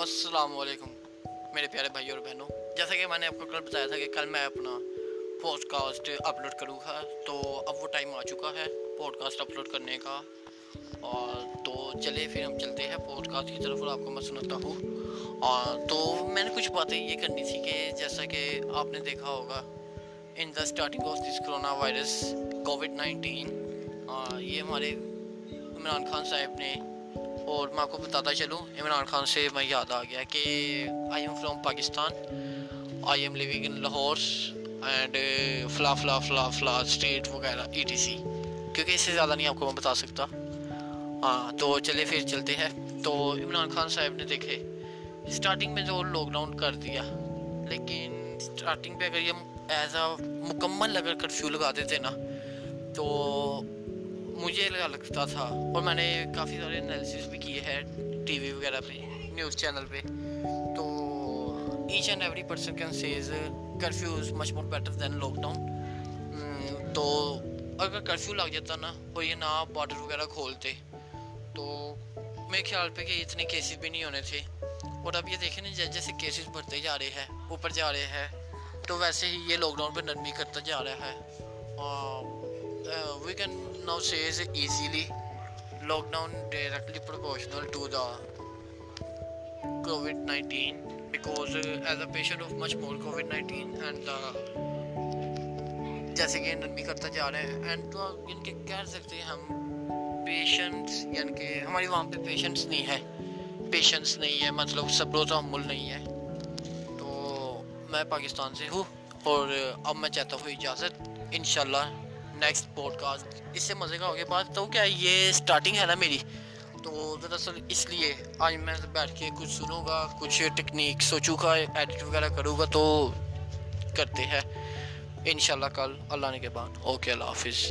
السلام علیکم میرے پیارے بھائی اور بہنوں، جیسا کہ میں نے آپ کو کل بتایا تھا کہ کل میں اپنا پوڈ کاسٹ اپلوڈ کروں گا، تو اب وہ ٹائم آ چکا ہے پوڈ کاسٹ اپلوڈ کرنے کا۔ اور تو چلے پھر ہم چلتے ہیں پوڈ کاسٹ کی طرف اور آپ کو میں سناتا ہوں۔ اور تو میں نے کچھ باتیں یہ کرنی تھی کہ جیسا کہ آپ نے دیکھا ہوگا in the starting of this corona virus COVID nineteen یہ ہمارے عمران خان صاحب نے اور میں آپ کو بتاتا چلوں، عمران خان سے میں یاد آ گیا کہ I am from Pakistan I am living in Lahore and فلا فلا فلا فلا اسٹیٹ وغیرہ ای ٹی سی کیونکہ اس سے زیادہ نہیں آپ کو میں بتا سکتا۔ ہاں تو چلے پھر چلتے ہیں۔ تو عمران خان صاحب نے دیکھے اسٹارٹنگ میں جو لاک ڈاؤن کر دیا، لیکن اسٹارٹنگ پہ اگر یہ ایز اے مکمل اگر کرفیو لگا دیتے نا، تو مجھے لگتا تھا اور میں نے کافی سارے انالیسز بھی کیے ہیں ٹی وی وغیرہ پہ نیوز چینل پہ۔ تو each and every person can says curfew is much more better than lockdown تو اگر کرفیو لگ جاتا نا، اور یہ نہ بارڈر وغیرہ کھولتے، تو میرے خیال پہ کہ اتنے کیسز بھی نہیں ہونے تھے۔ اور اب یہ دیکھیں نا جیسے کیسز بڑھتے جا رہے ہیں، اوپر جا رہے ہیں، تو ویسے ہی یہ لاک ڈاؤن پہ نرمی کرتا جا رہا ہے۔ We can now says easily. Lockdown directly proportional to the COVID 19 because uh, as a patient of much more COVID 19 and the جیسے کہ نرمی کرتا جا رہے ہیں اینڈ تو ان کے کہہ سکتے ہیں ہم پیشنٹس یعنی کہ ہماری وہاں پہ پیشنٹس نہیں ہے پیشنس نہیں ہے مطلب صبر و تحمل نہیں ہے تو میں پاکستان سے ہوں اور اب میں چاہتا ہوں اجازت انشاءاللہ نیکسٹ پوڈ کاسٹ اس سے مزے کا ہو گیا بات. تو کیا یہ اسٹارٹنگ ہے نا میری؟ تو دراصل اس لیے آج میں بیٹھ کے کچھ سنوں گا، کچھ ٹیکنیک سوچوں گا ایڈٹ وغیرہ کروں گا، تو کرتے ہیں. انشاءاللہ کل اللہ نے کے بعد. اوکے، اللہ حافظ.